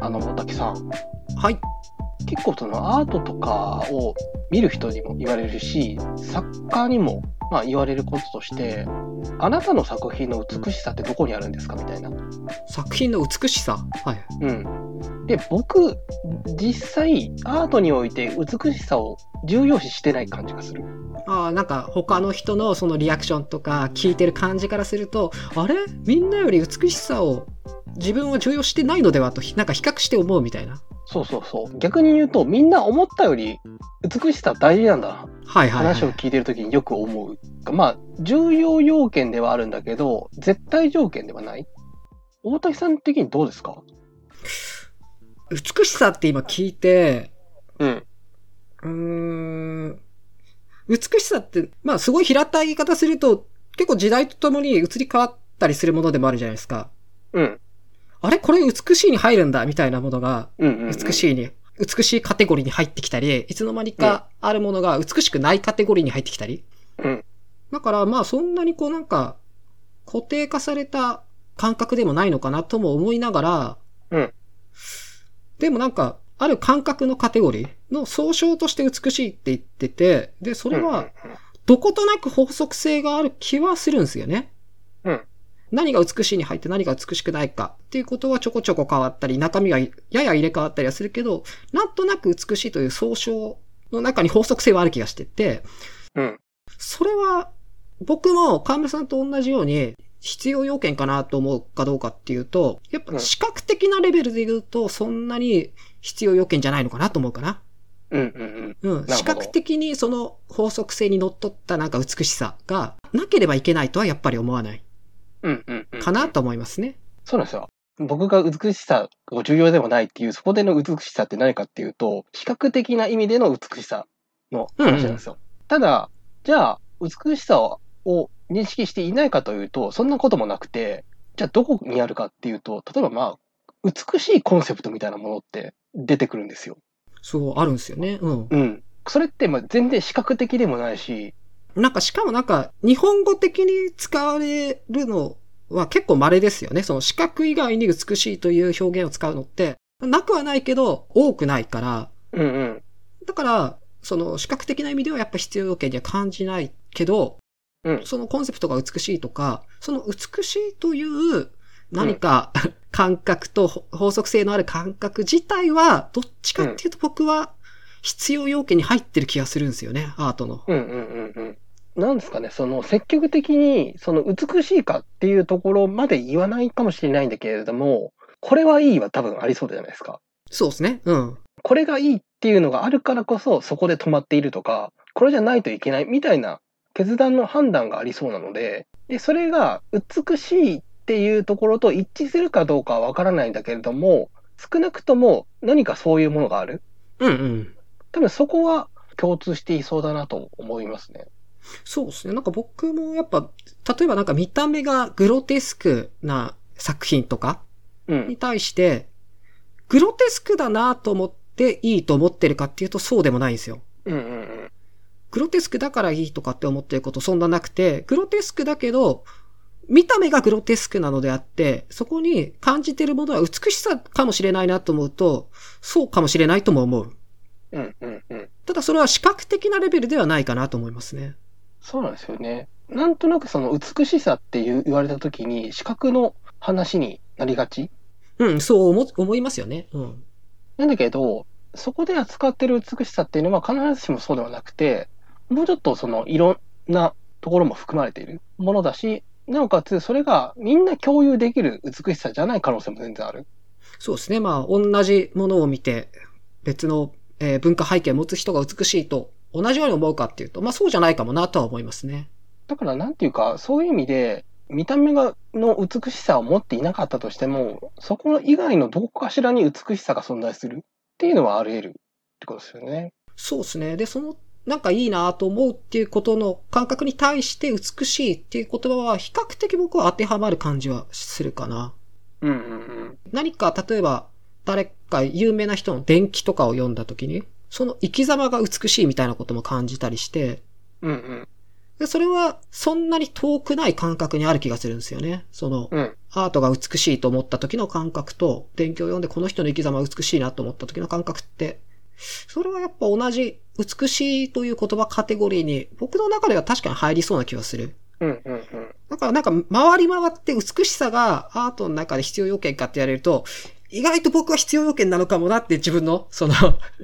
あの、大竹さん、はい。結構そのアートとかを見る人にも言われるし、作家にもまあ言われることとして、あなたの作品の美しさってどこにあるんですか？みたいな。作品の美しさ？はい。うん。で、僕、実際、アートにおいて美しさを重要視してない感じがする。ああ、なんか他の人のそのリアクションとか聞いてる感じからすると、あれ？みんなより美しさを自分は重要してないのではと、なんか比較して思うみたいな。そうそうそう。逆に言うと、みんな思ったより美しさ大事なんだな。はいはい、はい。話を聞いてるときによく思う。まあ、重要要件ではあるんだけど、絶対条件ではない。大竹さん的にどうですか？美しさって今聞いて、うん。うーん、美しさって、まあすごい平たい言い方すると、結構時代とともに移り変わったりするものでもあるじゃないですか。うん。あれこれ美しいに入るんだみたいなものが。美しいに、美しいカテゴリーに入ってきたり、いつの間にかあるものが美しくないカテゴリーに入ってきたり。うん。だからまあそんなにこうなんか、固定化された感覚でもないのかなとも思いながら、うん。でもなんか、ある感覚のカテゴリーの総称として美しいって言ってて、で、それは、どことなく法則性がある気はするんですよね。うん。何が美しいに入って何が美しくないかっていうことはちょこちょこ変わったり、中身がやや入れ替わったりはするけど、なんとなく美しいという総称の中に法則性はある気がしてて、うん。それは、僕も河村さんと同じように、必要要件かなと思うかどうかっていうと、やっぱ視覚的なレベルで言うと、そんなに必要要件じゃないのかなと思うかな。うんうんうん。ほど視覚的にその法則性にのっとったなんか美しさがなければいけないとはやっぱり思わないうん。うんうんうん。かなと思いますね。そうなんですよ。僕が美しさが重要でもないっていう、そこでの美しさって何かっていうと、視覚的な意味での美しさの話なんですよ。ただ、じゃあ、美しさを認識していないかというと、そんなこともなくて、じゃあどこにあるかっていうと、例えばまあ、美しいコンセプトみたいなものって出てくるんですよ。そう、あるんですよね。うん。うん。それってまあ全然視覚的でもないし、なんかしかもなんか日本語的に使われるのは結構稀ですよね。その視覚以外に美しいという表現を使うのって、なくはないけど多くないから、うんうん。だから、その視覚的な意味ではやっぱ必要要件には感じないけど、うんそのコンセプトが美しいとか、その美しいという何か、感覚と法則性のある感覚自体は、どっちかっていうと僕は必要要件に入ってる気がするんですよね、アートの。うんうんうんうん。なんですかね、その積極的にその美しいかっていうところまで言わないかもしれないんだけれども、これはいいは多分ありそうじゃないですか。そうですね。うん。これがいいっていうのがあるからこそそこで止まっているとか、これじゃないといけないみたいな決断の判断がありそうなので、で、それが美しいっていうところと一致するかどうかはわからないんだけれども、少なくとも何かそういうものがある。うんうん。多分そこは共通していそうだなと思いますね。そうですね。なんか僕もやっぱ、例えばなんか見た目がグロテスクな作品とかうんに。対して、グロテスクだなと思っていいと思ってるかっていうとそうでもないんですよ。うんうんうん。グロテスクだからいいとかって思ってることそんななくて、グロテスクだけど、見た目がグロテスクなのであって、そこに感じてるものは美しさかもしれないなと思うと、そうかもしれないとも思う。うんうんうん。ただそれは視覚的なレベルではないかなと思いますね。そうなんですよね。なんとなくその美しさって言われた時に視覚の話になりがち？うん、そう思思いますよね。うん。なんだけど、そこで扱ってる美しさっていうのは必ずしもそうではなくて、もうちょっとそのいろんなところも含まれているものだし、なおかつそれがみんな共有できる美しさじゃない可能性も全然ある。そうですね。まあ、同じものを見て、別の、えー文化背景を持つ人が美しいと同じように思うかっていうと、まあそうじゃないかもなとは思いますね。だからなんていうか、そういう意味で、見た目がの美しさを持っていなかったとしても、そこ以外のどこかしらに美しさが存在するっていうのはあり得るってことですよね。そうですね。で、その、なんかいいなと思うっていうことの感覚に対して美しいっていう言葉は比較的僕は当てはまる感じはするかな。うんうんうん。何か例えば誰か有名な人の伝記とかを読んだ時に、その生き様が美しいみたいなことも感じたりして、うんうん。でそれはそんなに遠くない感覚にある気がするんですよね。その、うん。アートが美しいと思った時の感覚と、勉強を読んでこの人の生き様が美しいなと思った時の感覚って、それはやっぱ同じ美しいという言葉カテゴリーに僕の中では確かに入りそうな気がする。うんうんうん。だからなんか回り回って美しさがアートの中で必要要件かって言われると、意外と僕は必要要件なのかもなって自分のその。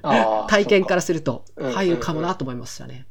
体験からすると入るかもなと思いましたね。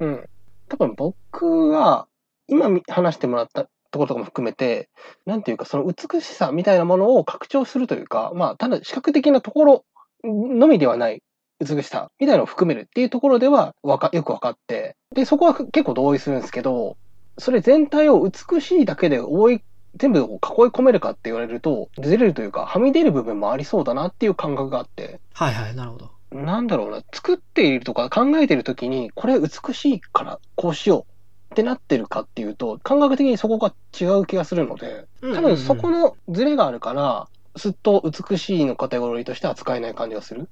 うん。多分僕は、今み話してもらったところとかも含めて、なんていうか、その美しさみたいなものを拡張するというか、まあ、ただ視覚的なところのみではない美しさみたいなのを含めるっていうところではわかよく分かって、で、そこは結構同意するんですけど、それ全体を美しいだけで覆い、全部を囲い込めるかって言われると、ずれるというか、はみ出る部分もありそうだなっていう感覚があって、はいはい、なるほど。なんだろうな、作っているとか考えているときに、これ美しいからこうしようってなってるかっていうと、感覚的にそこが違う気がするので、多分そこのズレがあるから、すっと美しいのカテゴリーとしては使えない感じがする。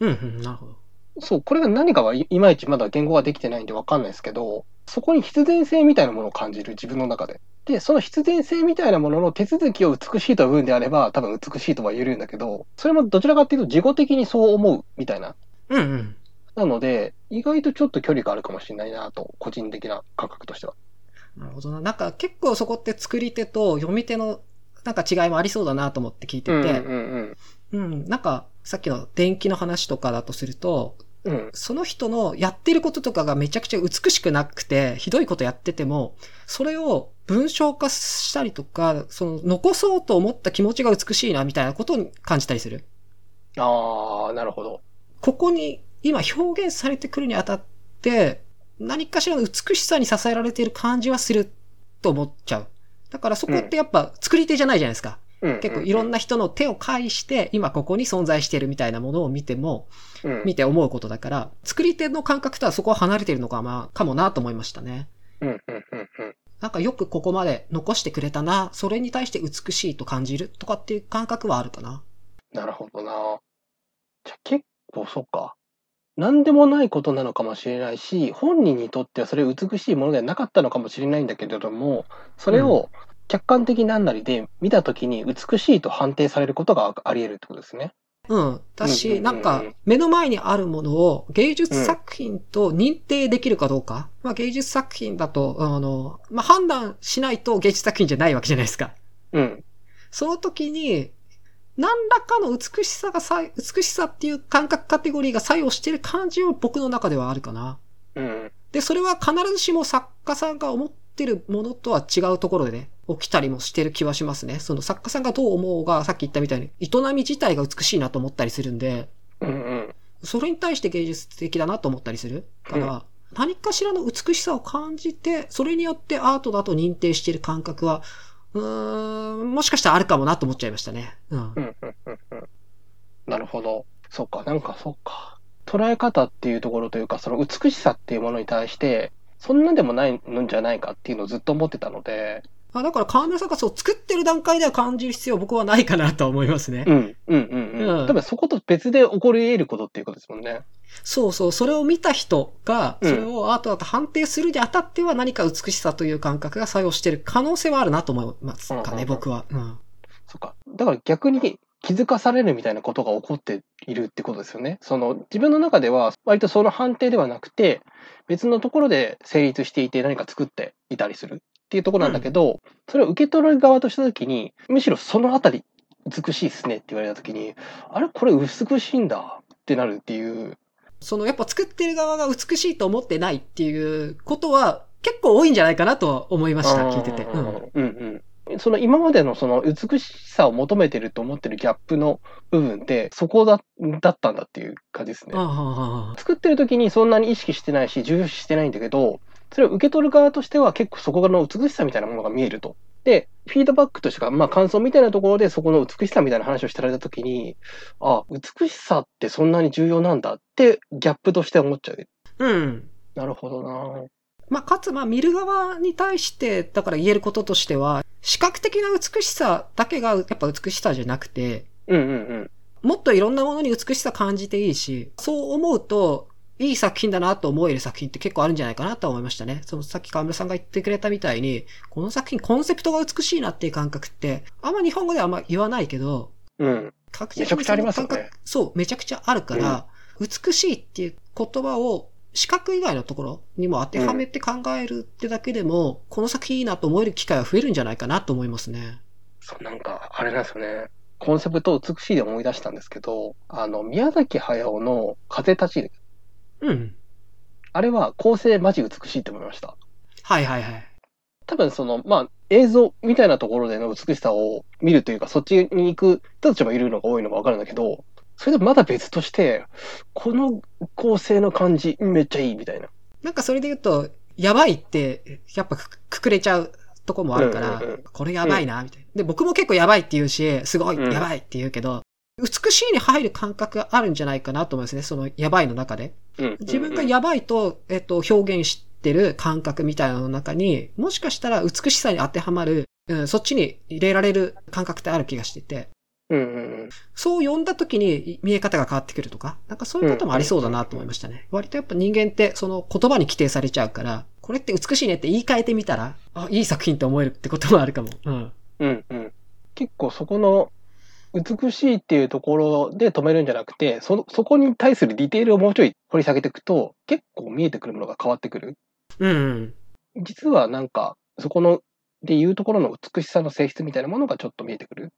うんうん、なるほど。そう、これが何かはいいまいちまだ言語ができてないんでわかんないですけど、そこに必然性みたいなものを感じる、自分の中で。で、その必然性みたいなものの手続きを美しいという部分であれば、多分美しいとは言えるんだけど、それもどちらかっていうと自己的にそう思うみたいなうんうん。なので、意外とちょっと距離があるかもしれないなと、個人的な感覚としては。なるほどな。なんか結構そこって作り手と読み手のなんか違いもありそうだなと思って聞いてて、うんうん、なんかさっきの電気の話とかだとすると、うんうん。その人のやってることとかがめちゃくちゃ美しくなくて、ひどいことやってても、それを文章化したりとか、その残そうと思った気持ちが美しいなみたいなことに感じたりする。ああ、なるほど。ここに今表現されてくるにあたって、何かしらの美しさに支えられている感じはすると思っちゃう。だからそこってやっぱ作り手じゃないじゃないですか。うん結構いろんな人の手を介して、今ここに存在しているみたいなものを見ても、うん見て思うことだから、作り手の感覚とはそこは離れているのかまあ、かもなと思いましたね。うんうんうんうん。なんかよくここまで残してくれたな、それに対して美しいと感じるとかっていう感覚はあるかな。なるほどな。じゃあ結構そっか。何でもないことなのかもしれないし、本人にとってはそれ美しいものではなかったのかもしれないんだけれども、それを客観的なんなりで見たときに美しいと判定されることがあり得るってことですね。うん。だうんうんうんし、うんなんか、目の前にあるものを芸術作品と認定できるかどうか。まあ芸術作品だと、あの、まあ判断しないと芸術作品じゃないわけじゃないですか。うん。その時に、何らかの美しさがさ、美しさっていう感覚カテゴリーが作用してる感じは僕の中ではあるかな。うん。で、それは必ずしも作家さんが思ってるものとは違うところでね、起きたりもしてる気はしますね。その作家さんがどう思うが、さっき言ったみたいに、営み自体が美しいなと思ったりするんで、うんうん。それに対して芸術的だなと思ったりするから、何かしらの美しさを感じて、それによってアートだと認定している感覚は、うーん、もしかしたらあるかもなと思っちゃいましたね。うん。うんうんうんうん。なるほど。そうか、なんかそうか。捉え方っていうところというか、その美しさっていうものに対して、そんなでもないのじゃないかっていうのをずっと思ってたので、あだから河村さんがそう作ってる段階では感じる必要は僕はないかなとは思いますね。うん、うん、うん、うん。うん多分そこと別で起こり得ることっていうことですもんね。そうそう、それを見た人が、うんそれをアートだと判定するにあたっては何か美しさという感覚が作用している可能性はあるなと思いますかね、僕は。うん。そっか。だから逆に気づかされるみたいなことが起こっているってことですよね。その自分の中では割とその判定ではなくて、別のところで成立していて何か作っていたりするっていうところなんだけど、それを受け取る側としたときに、むしろそのあたり美しいっすねって言われたときに、あれ？これ美しいんだってなるっていう。そのやっぱ作ってる側が美しいと思ってないっていうことは結構多いんじゃないかなとは思いました、聞いてて。うん。うんうん。その今までのその美しさを求めてると思ってるギャップの部分ってそこだだったんだっていう感じですね作ってる時にそんなに意識してないし重視してないんだけどそれを受け取る側としては結構そこの美しさみたいなものが見えると。でフィードバックとしてか、まあ、感想みたいなところでそこの美しさみたいな話をしてられた時にあ美しさってそんなに重要なんだってギャップとして思っちゃう。うん。なるほどなまあ、かつ、まあ、見る側に対して、だから言えることとしては、視覚的な美しさだけがやっぱ美しさじゃなくて、うんうんうん。もっといろんなものに美しさ感じていいし、そう思うと、いい作品だなと思える作品って結構あるんじゃないかなと思いましたね。そのさっき河村さんが言ってくれたみたいに、この作品コンセプトが美しいなっていう感覚って、あんま日本語ではあんま言わないけど、うん。確実にめちゃくちゃありますよね。そう、めちゃくちゃあるから、うん、美しいっていう言葉を視覚以外のところにも当てはめて考えるってだけでも、うん、この作品いいなと思える機会は増えるんじゃないかなと思いますね。そう、なんか、あれなんですよね。コンセプト美しいで思い出したんですけど、あの、宮崎駿の風立ちうん。あれは構成マジ美しいって思いました。はいはいはい。多分その、まあ、映像みたいなところでの美しさを見るというか、そっちに行く人たちもいるのが多いのがわかるんだけど、それでまだ別として、この構成の感じめっちゃいいみたいな。なんかそれで言うと、やばいって、やっぱくくれちゃうとこもあるから、うんうんうん、これやばいな、みたいな。で、僕も結構やばいって言うし、すごい、やばいって言うけど、美しいに入る感覚があるんじゃないかなと思いますね。そのやばいの中で。自分がやばいと、えっと、表現してる感覚みたいなの中に、もしかしたら美しさに当てはまる、うん、そっちに入れられる感覚ってある気がしてて。うんうん、そう読んだ時に見え方が変わってくるとか、なんかそういうこともありそうだなと思いましたね。割とやっぱ人間ってその言葉に規定されちゃうから、これって美しいねって言い換えてみたら、あ、いい作品って思えるってこともあるかも。うん。うんうん。結構そこの美しいっていうところで止めるんじゃなくて、そ、そこに対するディテールをもうちょい掘り下げていくと、結構見えてくるものが変わってくる。うん、実はなんか、そこの、でいうところの美しさの性質みたいなものがちょっと見えてくる。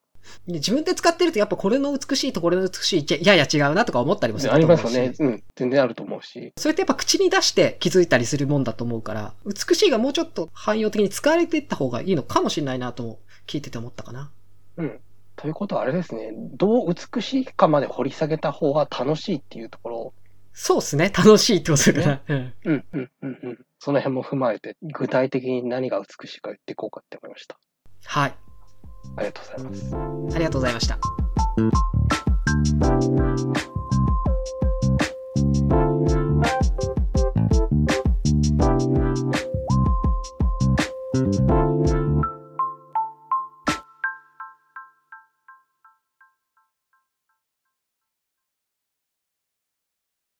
自分で使ってるとやっぱこれの美しいとこれの美しい、やや違うなとか思ったりもするありますよね。うん。全然あると思うし。それってやっぱ口に出して気づいたりするもんだと思うから、美しいがもうちょっと汎用的に使われていった方がいいのかもしれないなと聞いてて思ったかな。うん。ということはあれですね、どう美しいかまで掘り下げた方が楽しいっていうところ。そうですね、楽しいってことだね。うん、うん、うん、うん。その辺も踏まえて、具体的に何が美しいか言っていこうかって思いました。はい。ありがとうございます。ありがとうございました。